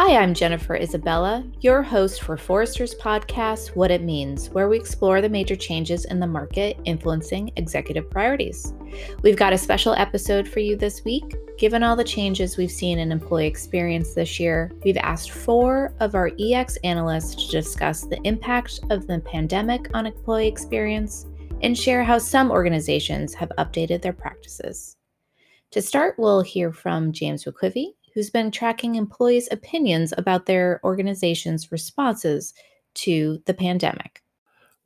Hi, I'm Jennifer Isabella, your host for Forrester's podcast, What It Means, where we explore the major changes in the market influencing executive priorities. We've got a special episode for you this week. Given all the changes we've seen in employee experience this year, we've asked four of our EX analysts to discuss the impact of the pandemic on employee experience and share how some organizations have updated their practices. To start, we'll hear from James McQuivey, who's been tracking employees' opinions about their organization's responses to the pandemic.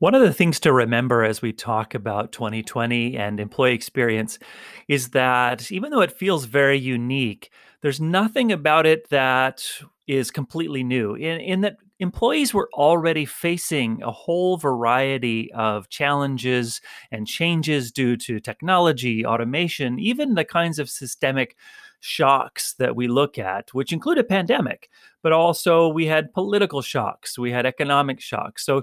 One of the things to remember as we talk about 2020 and employee experience is that even though it feels very unique, there's nothing about it that is completely new. In, in that employees were already facing a whole variety of challenges and changes due to technology, automation, even the kinds of systemic shocks that we look at, which include a pandemic, but also we had political shocks, we had economic shocks. So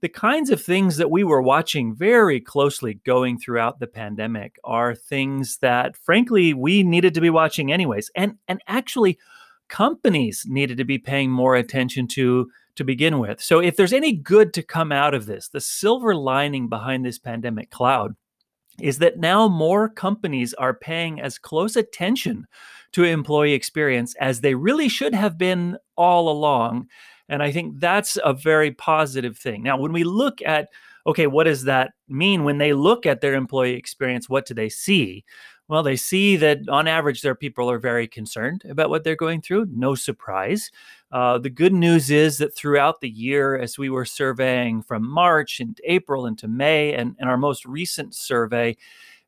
the kinds of things that we were watching very closely going throughout the pandemic are things that frankly we needed to be watching anyways and and actually companies needed to be paying more attention to to begin with so if there's any good to come out of this the silver lining behind this pandemic cloud is that now more companies are paying as close attention to employee experience as they really should have been all along and I think that's a very positive thing. Now, when we look at, okay, what does that mean? When they look at their employee experience, what do they see? Well, they see that on average, their people are very concerned about what they're going through. No surprise. Uh, the good news is that throughout the year, as we were surveying from March into April into May, and, and our most recent survey,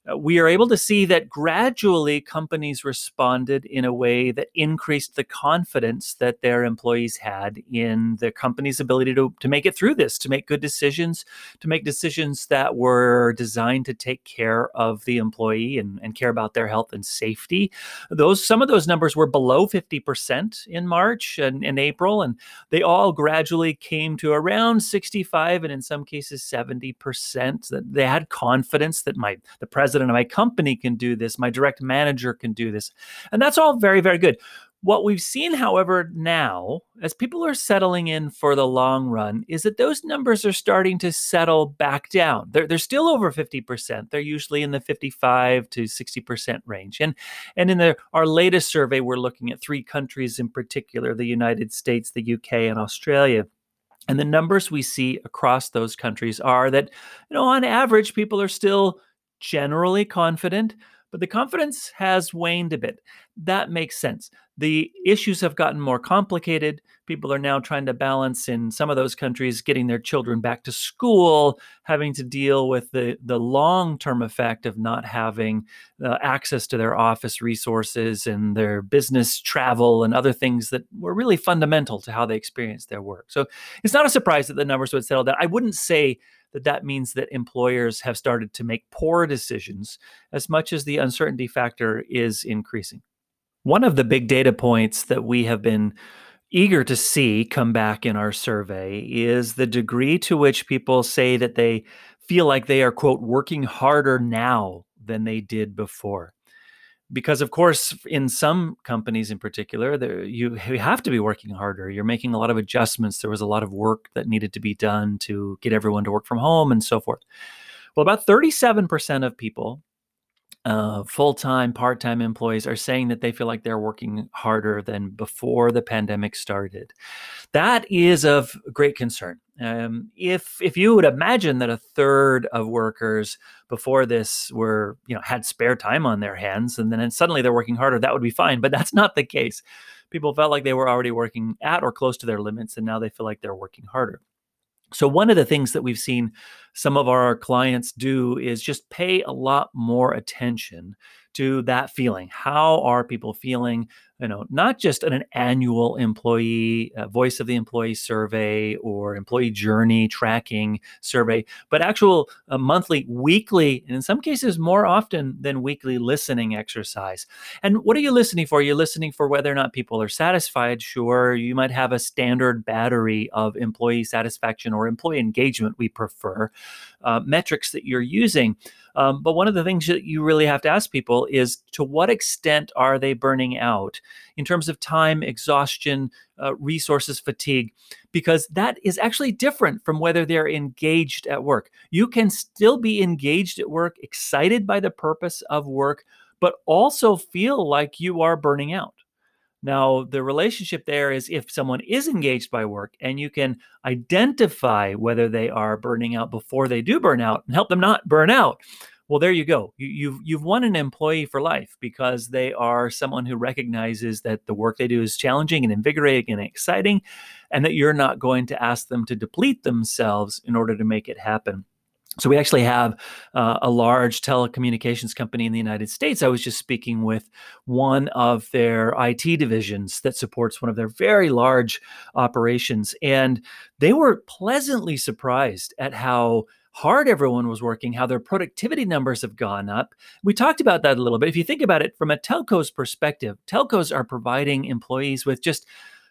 Uh, we are able to see that gradually companies responded in a way that increased the confidence that their employees had in the company's ability to, to make it through this, to make good decisions, to make decisions that were designed to take care of the employee and, and care about their health and safety. Those some of those numbers were below 50% in March and, and April, and they all gradually came to around 65 and in some cases 70% that they had confidence that my the president president of my company can do this, my direct manager can do this. And that's all very, very good. What we've seen, however, now, as people are settling in for the long run, is that those numbers are starting to settle back down. They're, they're still over 50%. They're usually in the 55 to 60% range. And, and in the, our latest survey, we're looking at three countries in particular the United States, the UK, and Australia. And the numbers we see across those countries are that, you know, on average, people are still generally confident, but the confidence has waned a bit. That makes sense. The issues have gotten more complicated. People are now trying to balance in some of those countries getting their children back to school, having to deal with the, the long term effect of not having uh, access to their office resources and their business travel and other things that were really fundamental to how they experienced their work. So it's not a surprise that the numbers would settle down. I wouldn't say that that means that employers have started to make poor decisions as much as the uncertainty factor is increasing. One of the big data points that we have been eager to see come back in our survey is the degree to which people say that they feel like they are, quote, working harder now than they did before because of course in some companies in particular there, you, you have to be working harder. You're making a lot of adjustments. There was a lot of work that needed to be done to get everyone to work from home and so forth. Well about 37% of people uh, full-time part-time employees are saying that they feel like they're working harder than before the pandemic started that is of great concern um, if if you would imagine that a third of workers before this were you know had spare time on their hands and then suddenly they're working harder, that would be fine. But that's not the case. People felt like they were already working at or close to their limits, and now they feel like they're working harder. So, one of the things that we've seen some of our clients do is just pay a lot more attention to that feeling. How are people feeling? You know, not just an annual employee uh, voice of the employee survey or employee journey tracking survey, but actual uh, monthly, weekly, and in some cases more often than weekly listening exercise. And what are you listening for? You're listening for whether or not people are satisfied. Sure, you might have a standard battery of employee satisfaction or employee engagement. We prefer uh, metrics that you're using. Um, but one of the things that you really have to ask people is to what extent are they burning out? in terms of time, exhaustion, uh, resources, fatigue, because that is actually different from whether they're engaged at work. You can still be engaged at work, excited by the purpose of work, but also feel like you are burning out. Now, the relationship there is if someone is engaged by work and you can identify whether they are burning out before they do burn out and help them not burn out. Well, there you go. You, you've you've won an employee for life because they are someone who recognizes that the work they do is challenging and invigorating and exciting, and that you're not going to ask them to deplete themselves in order to make it happen. So we actually have uh, a large telecommunications company in the United States. I was just speaking with one of their IT divisions that supports one of their very large operations, and they were pleasantly surprised at how hard everyone was working, how their productivity numbers have gone up. We talked about that a little bit. If you think about it from a telco's perspective, telcos are providing employees with just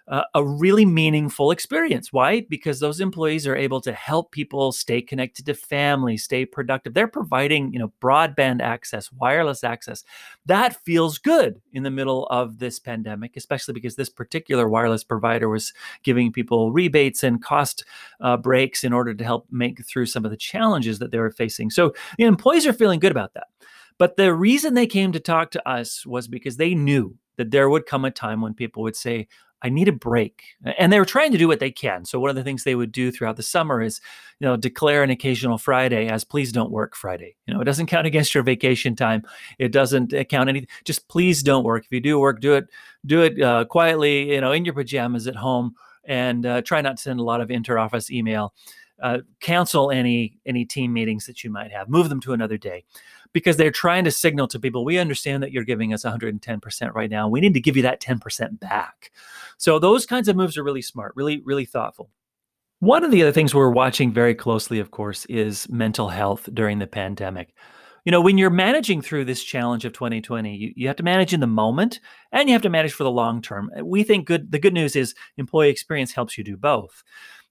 uh, a really meaningful experience. Why? Because those employees are able to help people stay connected to family, stay productive. They're providing, you know, broadband access, wireless access. That feels good in the middle of this pandemic, especially because this particular wireless provider was giving people rebates and cost uh, breaks in order to help make through some of the challenges that they were facing. So the employees are feeling good about that. But the reason they came to talk to us was because they knew that there would come a time when people would say, I need a break. And they were trying to do what they can. So one of the things they would do throughout the summer is, you know, declare an occasional Friday as please don't work Friday. You know, it doesn't count against your vacation time. It doesn't count anything. Just please don't work. If you do work, do it, do it uh, quietly, you know, in your pajamas at home and uh, try not to send a lot of interoffice email. Uh, cancel any any team meetings that you might have. Move them to another day because they're trying to signal to people we understand that you're giving us 110% right now. We need to give you that 10% back. So those kinds of moves are really smart, really, really thoughtful. One of the other things we're watching very closely, of course, is mental health during the pandemic. You know, when you're managing through this challenge of 2020, you, you have to manage in the moment and you have to manage for the long term. We think good the good news is employee experience helps you do both.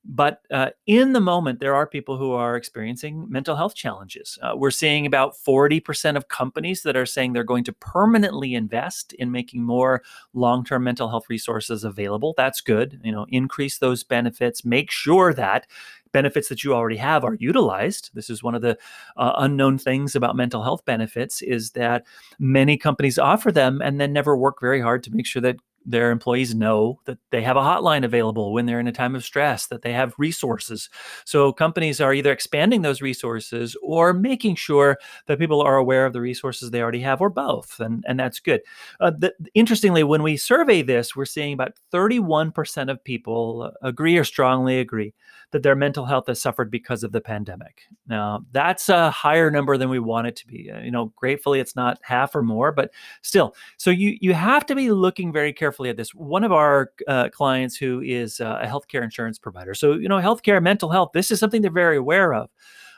But uh, in the moment, there are people who are experiencing mental health challenges. Uh, we're seeing about 40% of companies that are saying they're going to permanently invest in making more long-term mental health resources available. That's good. You know, increase those benefits. Make sure that benefits that you already have are utilized. This is one of the uh, unknown things about mental health benefits is that many companies offer them and then never work very hard to make sure that their employees know that they have a hotline available when they're in a time of stress, that they have resources. So companies are either expanding those resources or making sure that people are aware of the resources they already have, or both. And, and that's good. Uh, the, interestingly, when we survey this, we're seeing about 31% of people agree or strongly agree that their mental health has suffered because of the pandemic. Now, that's a higher number than we want it to be. Uh, you know, gratefully, it's not half or more, but still. So you you have to be looking very carefully at this. One of our uh, clients who is uh, a healthcare insurance provider. So you know, healthcare, mental health. This is something they're very aware of.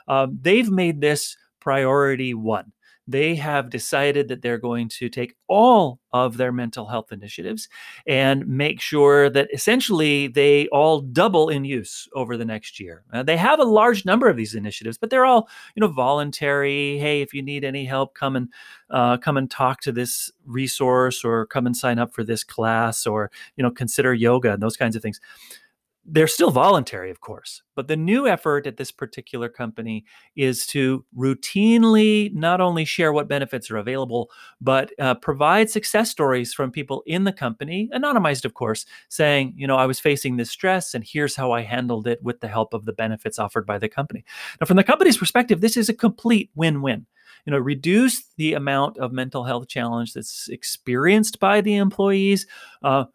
Um, they've made this priority one they have decided that they're going to take all of their mental health initiatives and make sure that essentially they all double in use over the next year. Uh, they have a large number of these initiatives, but they're all, you know, voluntary. Hey, if you need any help, come and uh, come and talk to this resource, or come and sign up for this class, or you know, consider yoga and those kinds of things they're still voluntary, of course. But the new effort at this particular company is to routinely not only share what benefits are available, but uh, provide success stories from people in the company, anonymized, of course, saying, you know, I was facing this stress and here's how I handled it with the help of the benefits offered by the company. Now, from the company's perspective, this is a complete win win you know reduce the amount of mental health challenge that's experienced by the employees uh,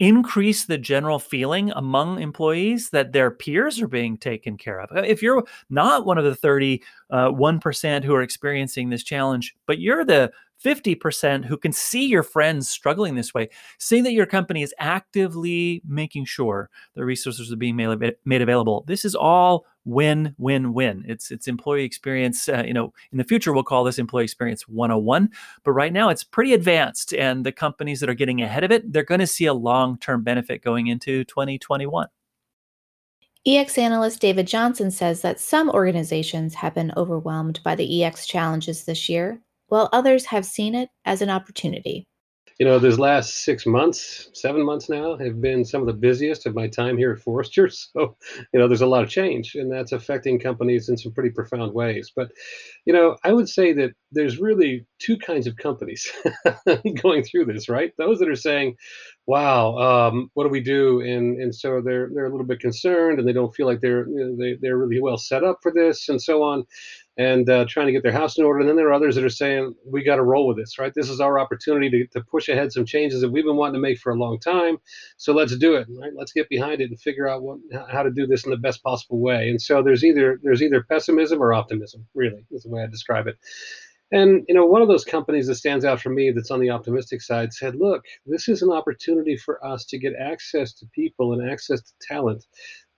increase the general feeling among employees that their peers are being taken care of. If you're not one of the 31% uh, who are experiencing this challenge, but you're the 50% who can see your friends struggling this way, seeing that your company is actively making sure the resources are being made, available. This is all win win win. It's it's employee experience uh, you know in the future we'll call this employee experience 101 but right now it's pretty advanced and the companies that are getting ahead of it they're going to see a long-term benefit going into 2021 EX analyst David Johnson says that some organizations have been overwhelmed by the EX challenges this year, while others have seen it as an opportunity. you know, these last six months, seven months now, have been some of the busiest of my time here at Forrester. So, you know, there's a lot of change, and that's affecting companies in some pretty profound ways. But, you know, I would say that there's really two kinds of companies going through this, right? Those that are saying, "Wow, um, what do we do?" and and so they're they're a little bit concerned, and they don't feel like they're you know, they they're really well set up for this, and so on and uh, trying to get their house in order. And then there are others that are saying, we got to roll with this, right? This is our opportunity to, to push ahead some changes that we've been wanting to make for a long time. So let's do it, right? Let's get behind it and figure out what, how to do this in the best possible way. And so there's either there's either pessimism or optimism, really, is the way I describe it. And you know, one of those companies that stands out for me that's on the optimistic side said, "Look, this is an opportunity for us to get access to people and access to talent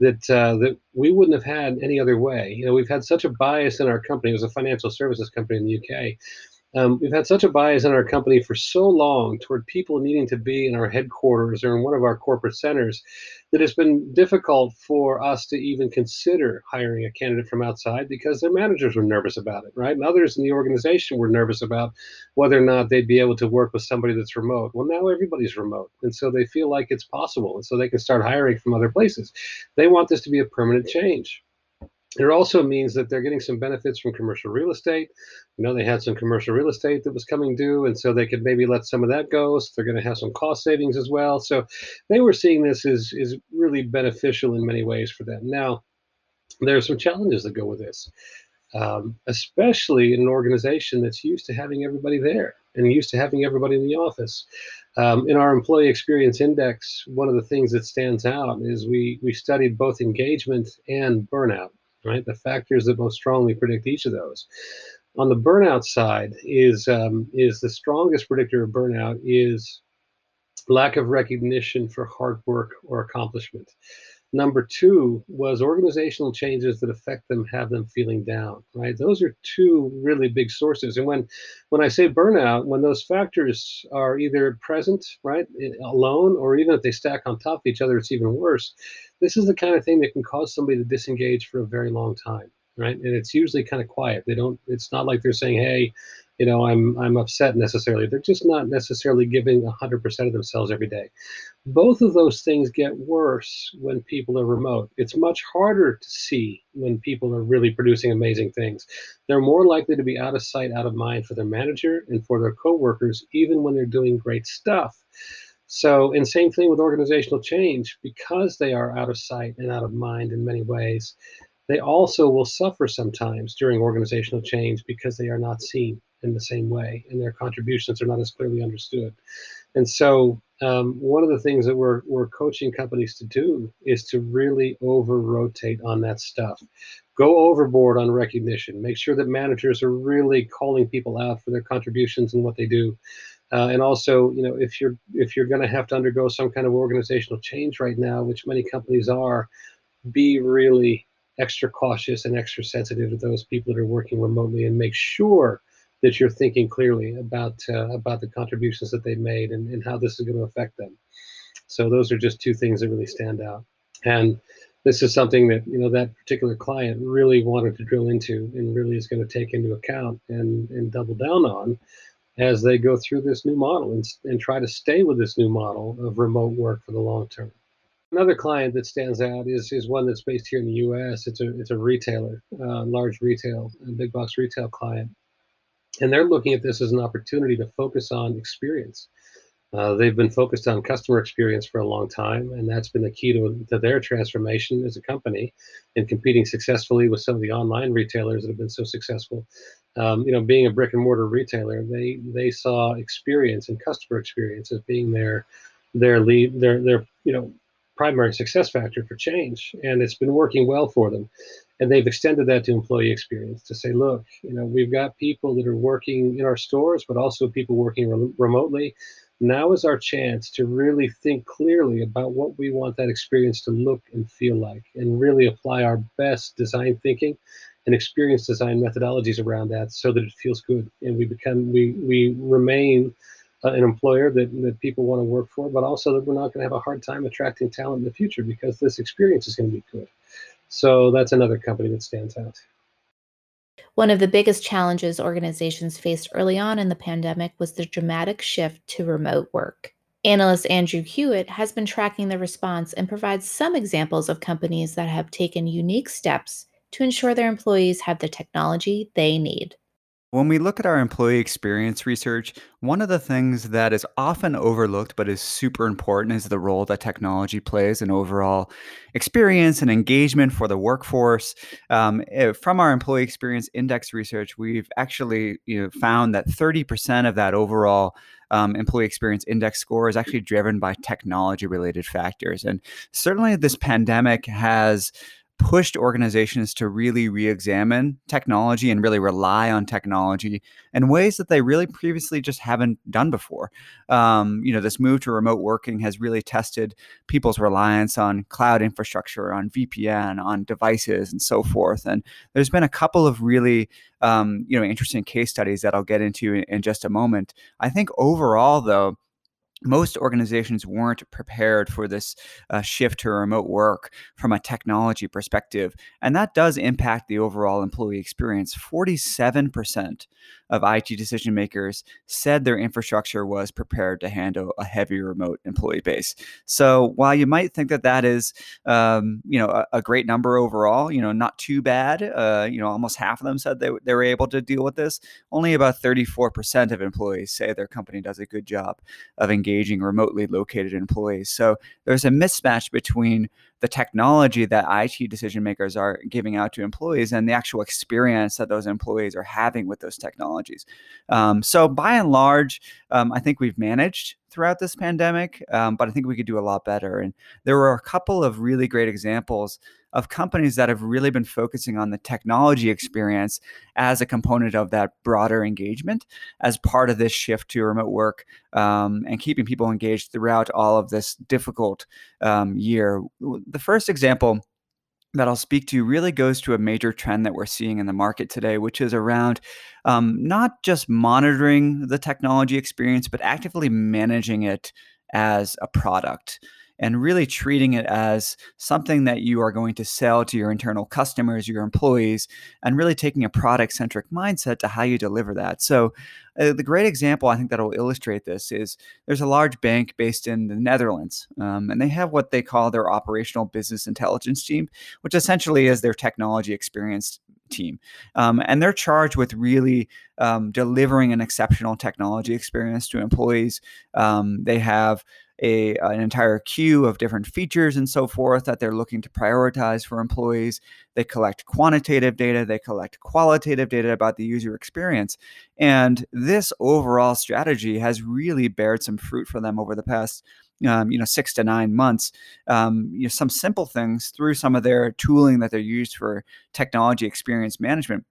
that uh, that we wouldn't have had any other way. You know, we've had such a bias in our company. It was a financial services company in the UK, um, we've had such a bias in our company for so long toward people needing to be in our headquarters or in one of our corporate centers that it's been difficult for us to even consider hiring a candidate from outside because their managers were nervous about it, right? And others in the organization were nervous about whether or not they'd be able to work with somebody that's remote. Well, now everybody's remote. And so they feel like it's possible. And so they can start hiring from other places. They want this to be a permanent change. It also means that they're getting some benefits from commercial real estate. You know, they had some commercial real estate that was coming due, and so they could maybe let some of that go. So they're going to have some cost savings as well. So they were seeing this as is really beneficial in many ways for them. Now, there are some challenges that go with this, um, especially in an organization that's used to having everybody there and used to having everybody in the office. Um, in our employee experience index, one of the things that stands out is we we studied both engagement and burnout right? The factors that most strongly predict each of those. On the burnout side is um, is the strongest predictor of burnout is lack of recognition for hard work or accomplishment. Number two was organizational changes that affect them have them feeling down, right? Those are two really big sources. And when when I say burnout, when those factors are either present, right, alone, or even if they stack on top of each other, it's even worse. This is the kind of thing that can cause somebody to disengage for a very long time, right? And it's usually kind of quiet. They don't. It's not like they're saying, "Hey, you know, I'm I'm upset necessarily. They're just not necessarily giving 100% of themselves every day. Both of those things get worse when people are remote. It's much harder to see when people are really producing amazing things. They're more likely to be out of sight, out of mind for their manager and for their coworkers, even when they're doing great stuff. So, and same thing with organizational change, because they are out of sight and out of mind in many ways, they also will suffer sometimes during organizational change because they are not seen in the same way and their contributions are not as clearly understood. And so, um, one of the things that we're, we're coaching companies to do is to really over rotate on that stuff. Go overboard on recognition. Make sure that managers are really calling people out for their contributions and what they do. Uh, and also, you know, if you're if you're going to have to undergo some kind of organizational change right now, which many companies are, be really extra cautious and extra sensitive to those people that are working remotely, and make sure that you're thinking clearly about uh, about the contributions that they've made and, and how this is going to affect them. So those are just two things that really stand out. And this is something that you know that particular client really wanted to drill into and really is going to take into account and and double down on as they go through this new model and, and try to stay with this new model of remote work for the long term. Another client that stands out is, is one that's based here in the U.S. It's a it's a retailer, uh, large retail, a big box retail client, and they're looking at this as an opportunity to focus on experience. Uh, they've been focused on customer experience for a long time, and that's been the key to, to their transformation as a company and competing successfully with some of the online retailers that have been so successful. Um, you know, being a brick and mortar retailer, they they saw experience and customer experience as being their their lead, their their you know primary success factor for change, and it's been working well for them and they've extended that to employee experience to say look you know we've got people that are working in our stores but also people working re- remotely. Now is our chance to really think clearly about what we want that experience to look and feel like and really apply our best design thinking and experience design methodologies around that so that it feels good and we become we we remain uh, an employer that, that people want to work for but also that we're not going to have a hard time attracting talent in the future because this experience is going to be good so that's another company that stands out. One of the biggest challenges organizations faced early on in the pandemic was the dramatic shift to remote work. Analyst Andrew Hewitt has been tracking the response and provides some examples of companies that have taken unique steps to ensure their employees have the technology they need. When we look at our employee experience research, one of the things that is often overlooked but is super important is the role that technology plays in overall experience and engagement for the workforce. Um, from our employee experience index research, we've actually you know, found that 30% of that overall um, employee experience index score is actually driven by technology related factors. And certainly this pandemic has pushed organizations to really re-examine technology and really rely on technology in ways that they really previously just haven't done before. Um, you know, this move to remote working has really tested people's reliance on cloud infrastructure, on VPN, on devices, and so forth. And there's been a couple of really um, you know interesting case studies that I'll get into in, in just a moment. I think overall, though most organizations weren't prepared for this uh, shift to remote work from a technology perspective. And that does impact the overall employee experience. 47% of IT decision makers said their infrastructure was prepared to handle a heavy remote employee base. So while you might think that that is, um, you know, a, a, great number overall, you know, not too bad. Uh, you know, almost half of them said they, they were able to deal with this. Only about 34% of employees say their company does a good job of engaging remotely located employees. So there's a mismatch between the technology that IT decision makers are giving out to employees and the actual experience that those employees are having with those technologies. Um, so, by and large, um, I think we've managed throughout this pandemic, um, but I think we could do a lot better. And there were a couple of really great examples of companies that have really been focusing on the technology experience as a component of that broader engagement as part of this shift to remote work um, and keeping people engaged throughout all of this difficult um, year. The first example that I'll speak to really goes to a major trend that we're seeing in the market today, which is around um, not just monitoring the technology experience, but actively managing it as a product and really treating it as something that you are going to sell to your internal customers, your employees, and really taking a product centric mindset to how you deliver that. So, uh, the great example I think that will illustrate this is there's a large bank based in the Netherlands, um, and they have what they call their operational business intelligence team, which essentially is their technology experience team. Um, and they're charged with really um, delivering an exceptional technology experience to employees. Um, they have a an entire queue of different features and so forth that they're looking to prioritize for employees. They collect quantitative data, they collect qualitative data about the user experience. And this overall strategy has really bared some fruit for them over the past um, you know six to nine months um, you know some simple things through some of their tooling that they're used for technology experience management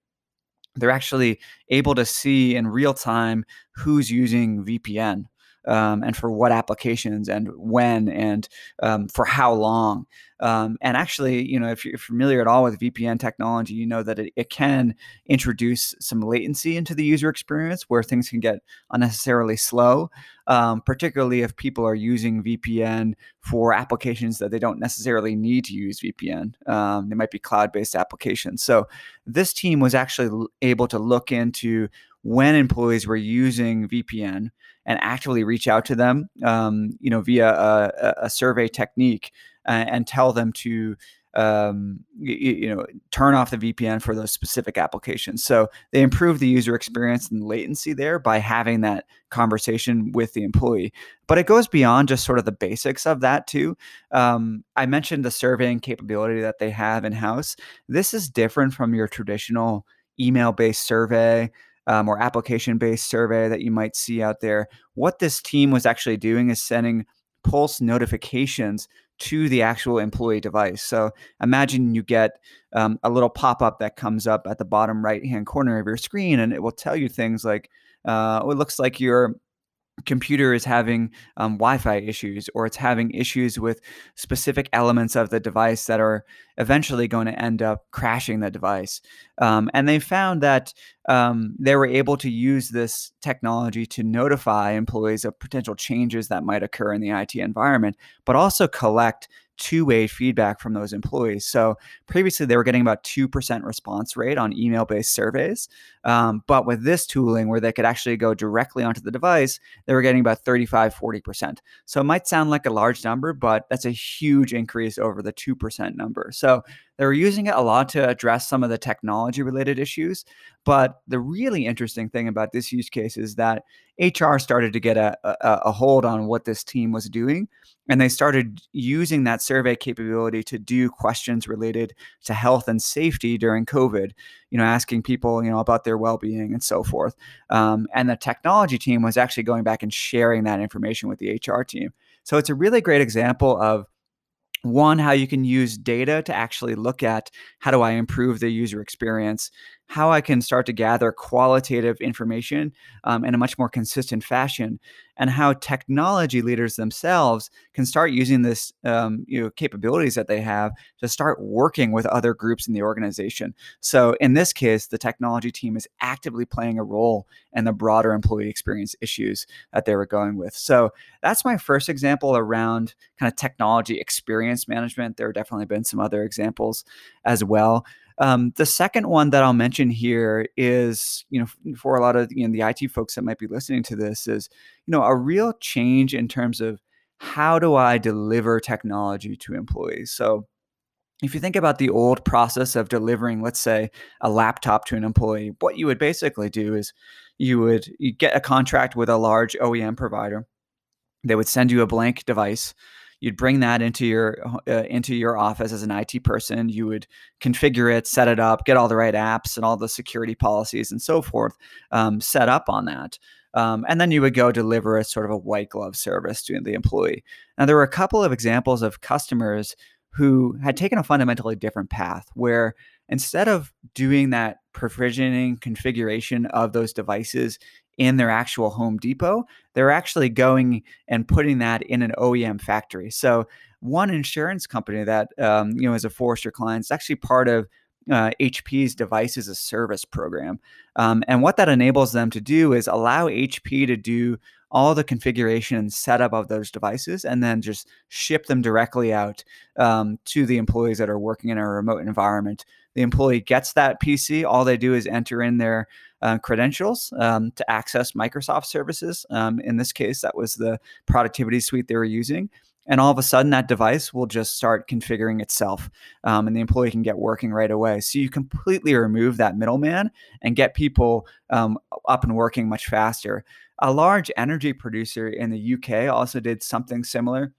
they're actually able to see in real time who's using vpn um, and for what applications and when and um, for how long. Um, and actually, you know, if you're familiar at all with VPN technology, you know that it, it, can introduce some latency into the user experience where things can get unnecessarily slow, um, particularly if people are using VPN for applications that they don't necessarily need to use VPN. Um, they might be cloud based applications. So this team was actually able to look into when employees were using VPN and actively reach out to them, um, you know, via a, a survey technique and, and, tell them to, um, you, you, know, turn off the VPN for those specific applications. So they improve the user experience and latency there by having that conversation with the employee. But it goes beyond just sort of the basics of that too. Um, I mentioned the surveying capability that they have in house. This is different from your traditional email based survey um, or application based survey that you might see out there. What this team was actually doing is sending pulse notifications to the actual employee device. So imagine you get um, a little pop up that comes up at the bottom right hand corner of your screen, and it will tell you things like, uh, oh, it looks like your computer is having um, Wi-Fi issues or it's having issues with specific elements of the device that are eventually going to end up crashing the device. Um, and they found that um, they were able to use this technology to notify employees of potential changes that might occur in the IT environment, but also collect two-way feedback from those employees. So previously they were getting about 2% response rate on email-based surveys. Um, but with this tooling where they could actually go directly onto the device, they were getting about 35, 40%. So it might sound like a large number, but that's a huge increase over the 2% number. So they were using it a lot to address some of the technology related issues. But the really interesting thing about this use case is that HR started to get a, a, a hold on what this team was doing. And they started using that survey capability to do questions related to health and safety during COVID, you know, asking people, you know, about their well being and so forth. Um, and the technology team was actually going back and sharing that information with the HR team. So it's a really great example of one how you can use data to actually look at how do i improve the user experience? How I can start to gather qualitative information um, in a much more consistent fashion, and how technology leaders themselves can start using this um, you know capabilities that they have to start working with other groups in the organization. So in this case, the technology team is actively playing a role in the broader employee experience issues that they were going with. So that's my first example around kind of technology experience management. There have definitely been some other examples as well. Um, the second one that I'll mention here is, you know, for a lot of you know, the IT folks that might be listening to this, is you know a real change in terms of how do I deliver technology to employees. So if you think about the old process of delivering, let's say, a laptop to an employee, what you would basically do is you would you get a contract with a large OEM provider. They would send you a blank device you'd bring that into your uh, into your office as an IT person. You would configure it, set it up, get all the right apps and all the security policies and so forth um, set up on that. Um, and then you would go deliver a sort of a white glove service to the employee. Now, there were a couple of examples of customers who had taken a fundamentally different path where instead of doing that provisioning configuration of those devices in their actual Home Depot. They're actually going and putting that in an OEM factory. So one insurance company that um, you know is a Forrester client is actually part of uh, HP's device as a service program. Um, and what that enables them to do is allow HP to do all the configuration and setup of those devices and then just ship them directly out um, to the employees that are working in a remote environment. The employee gets that PC. All they do is enter in their uh, credentials um, to access Microsoft services. Um, in this case, that was the productivity suite they were using. And all of a sudden, that device will just start configuring itself, um, and the employee can get working right away. So you completely remove that middleman and get people um, up and working much faster. A large energy producer in the UK also did something similar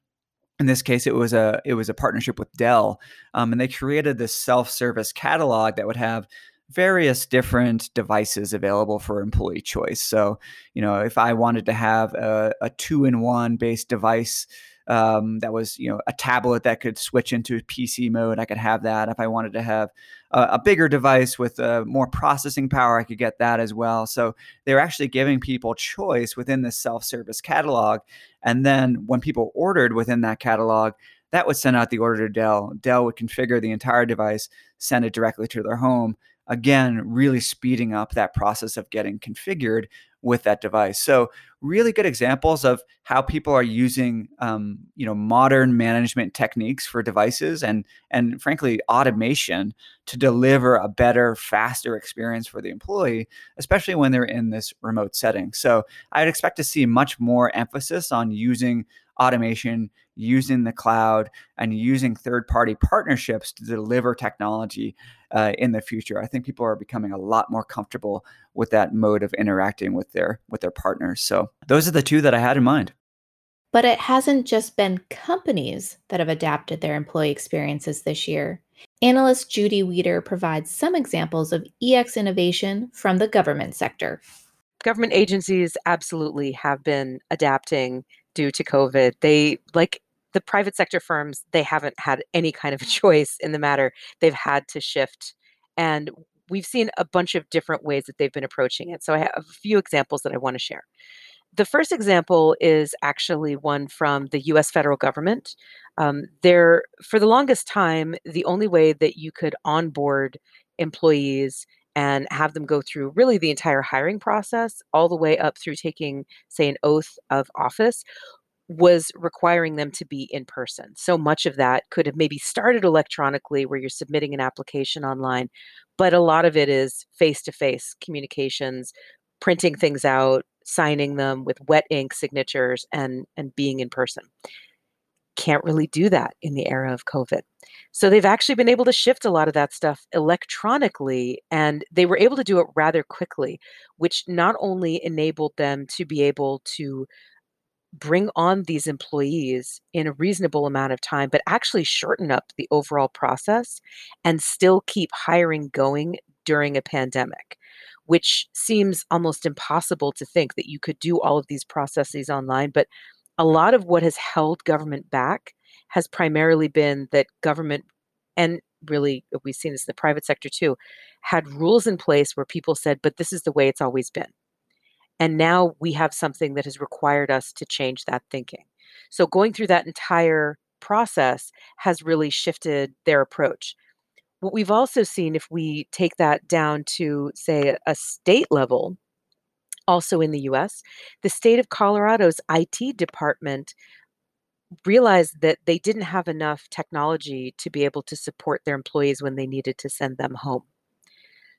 in this case it was a it was a partnership with dell um, and they created this self-service catalog that would have various different devices available for employee choice. So, you know, if I wanted to have a, a two in one based device um, that was, you know, a tablet that could switch into PC mode, I could have that. If I wanted to have a, a bigger device with uh, more processing power, I could get that as well. So they're actually giving people choice within the self service catalog. And then when people ordered within that catalog, that would send out the order to Dell. Dell would configure the entire device, send it directly to their home again, really speeding up that process of getting configured with that device. So, really good examples of how people are using, um, you know, modern management techniques for devices and and frankly automation to deliver a better, faster experience for the employee, especially when they're in this remote setting. So, I'd expect to see much more emphasis on using automation, using the cloud, and using third party partnerships to deliver technology uh, in the future. I think people are becoming a lot more comfortable with that mode of interacting with their with their partners. So those are the two that I had in mind. But it hasn't just been companies that have adapted their employee experiences this year. Analyst Judy Weader provides some examples of EX innovation from the government sector. Government agencies absolutely have been adapting due to COVID. They, like the private sector firms, they haven't had any kind of choice in the matter. They've had to shift. And we've seen a bunch of different ways that they've been approaching it. So I have a few examples that I want to share. the first example is actually one from the US federal government. Um, there, for the longest time, the only way that you could onboard employees and have them go through really the entire hiring process, all the way up through taking, say, an oath of office, was requiring them to be in person. So much of that could have maybe started electronically where you're submitting an application online, but a lot of it is face to face communications, printing things out, signing them with wet ink signatures and and being in person. Can't really do that in the era of COVID. So they've actually been able to shift a lot of that stuff electronically and they were able to do it rather quickly, which not only enabled them to be able to bring on these employees in a reasonable amount of time, but actually shorten up the overall process and still keep hiring going during a pandemic, which seems almost impossible to think that you could do all of these processes online. But a lot of what has held government back has primarily been that government and really we've seen this in the private sector too had rules in place where people said but this is the way it's always been and now we have something that has required us to change that thinking. So going through that entire process has really shifted their approach. What we've also seen, if we take that down to, say, a state level, also in the US, the state of Colorado's IT department realized that they didn't have enough technology to be able to support their employees when they needed to send them home.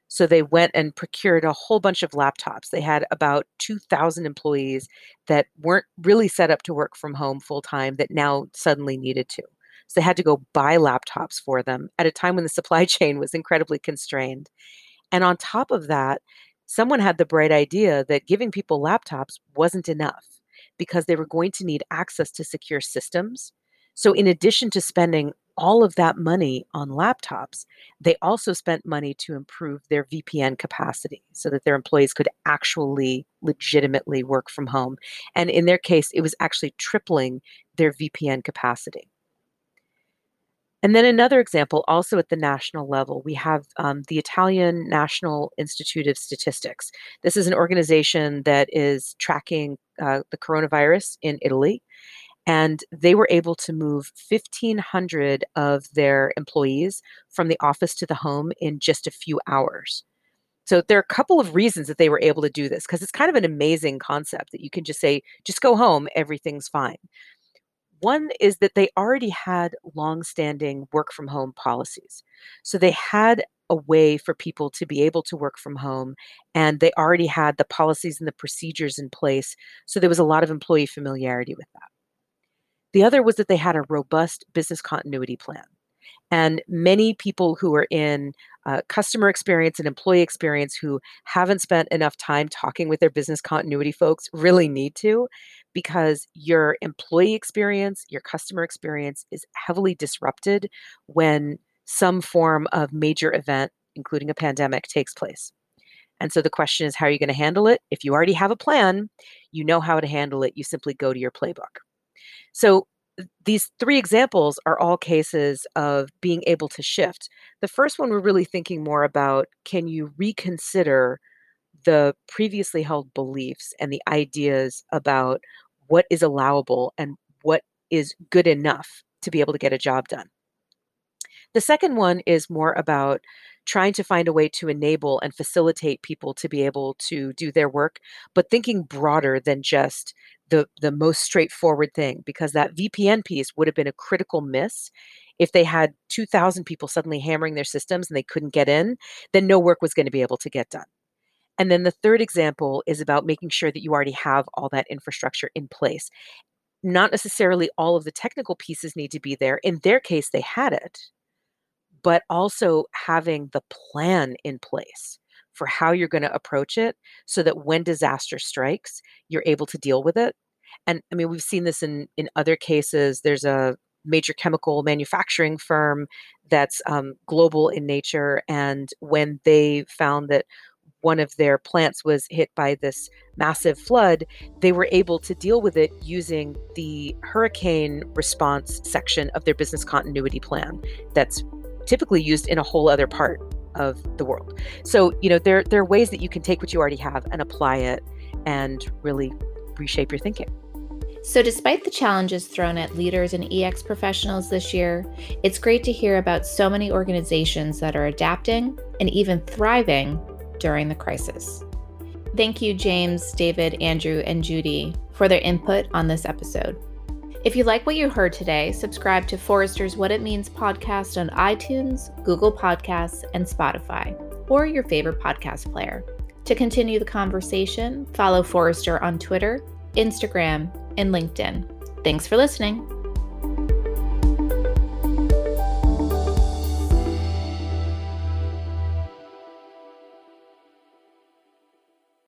So they went and procured a whole bunch of laptops. They had about 2,000 employees that weren't really set up to work from home full time that now suddenly needed to. So they had to go buy laptops for them at a time when the supply chain was incredibly constrained. And on top of that, someone had the bright idea that giving people laptops wasn't enough because they were going to need access to secure systems. So, in addition to spending all of that money on laptops, they also spent money to improve their VPN capacity so that their employees could actually legitimately work from home. And in their case, it was actually tripling their VPN capacity. And then another example, also at the national level, we have um, the Italian National Institute of Statistics. This is an organization that is tracking uh, the coronavirus in Italy and they were able to move 1,500 of their employees from the office to the home in just a few hours. So there are a couple of reasons that they were able to do this because it's kind of an amazing concept that you can just say, just go home, everything's fine. One is that they already had long-standing work from home policies. So they had a way for people to be able to work from home and they already had the policies and the procedures in place. So there was a lot of employee familiarity with that. The other was that they had a robust business continuity plan. And many people who are in uh, customer experience and employee experience who haven't spent enough time talking with their business continuity folks really need to because your employee experience, your customer experience is heavily disrupted when some form of major event, including a pandemic, takes place. And so the question is, how are you going to handle it? If you already have a plan, you know how to handle it. You simply go to your playbook. So these three examples are all cases of being able to shift. The first one, we're really thinking more about can you reconsider the previously held beliefs and the ideas about what is allowable and what is good enough to be able to get a job done. The second one is more about trying to find a way to enable and facilitate people to be able to do their work, but thinking broader than just the the most straightforward thing because that VPN piece would have been a critical miss if they had 2000 people suddenly hammering their systems and they couldn't get in then no work was going to be able to get done. And then the third example is about making sure that you already have all that infrastructure in place. Not necessarily all of the technical pieces need to be there in their case they had it but also having the plan in place for how you're going to approach it so that when disaster strikes, you're able to deal with it. And I mean, we've seen this in in other cases. There's a major chemical manufacturing firm that's um, global in nature, and when they found that one of their plants was hit by this massive flood, they were able to deal with it using the hurricane response section of their business continuity plan that's typically used in a whole other part of the world. So, you know, there there are ways that you can take what you already have and apply it and really reshape your thinking. So, despite the challenges thrown at leaders and EX professionals this year, it's great to hear about so many organizations that are adapting and even thriving during the crisis. Thank you, James, David, Andrew, and Judy, for their input on this episode. If you like what you heard today, subscribe to Forrester's What It Means podcast on iTunes, Google Podcasts, and Spotify, or your favorite podcast player. To continue the conversation, follow Forrester on Twitter, Instagram, and LinkedIn. Thanks for listening.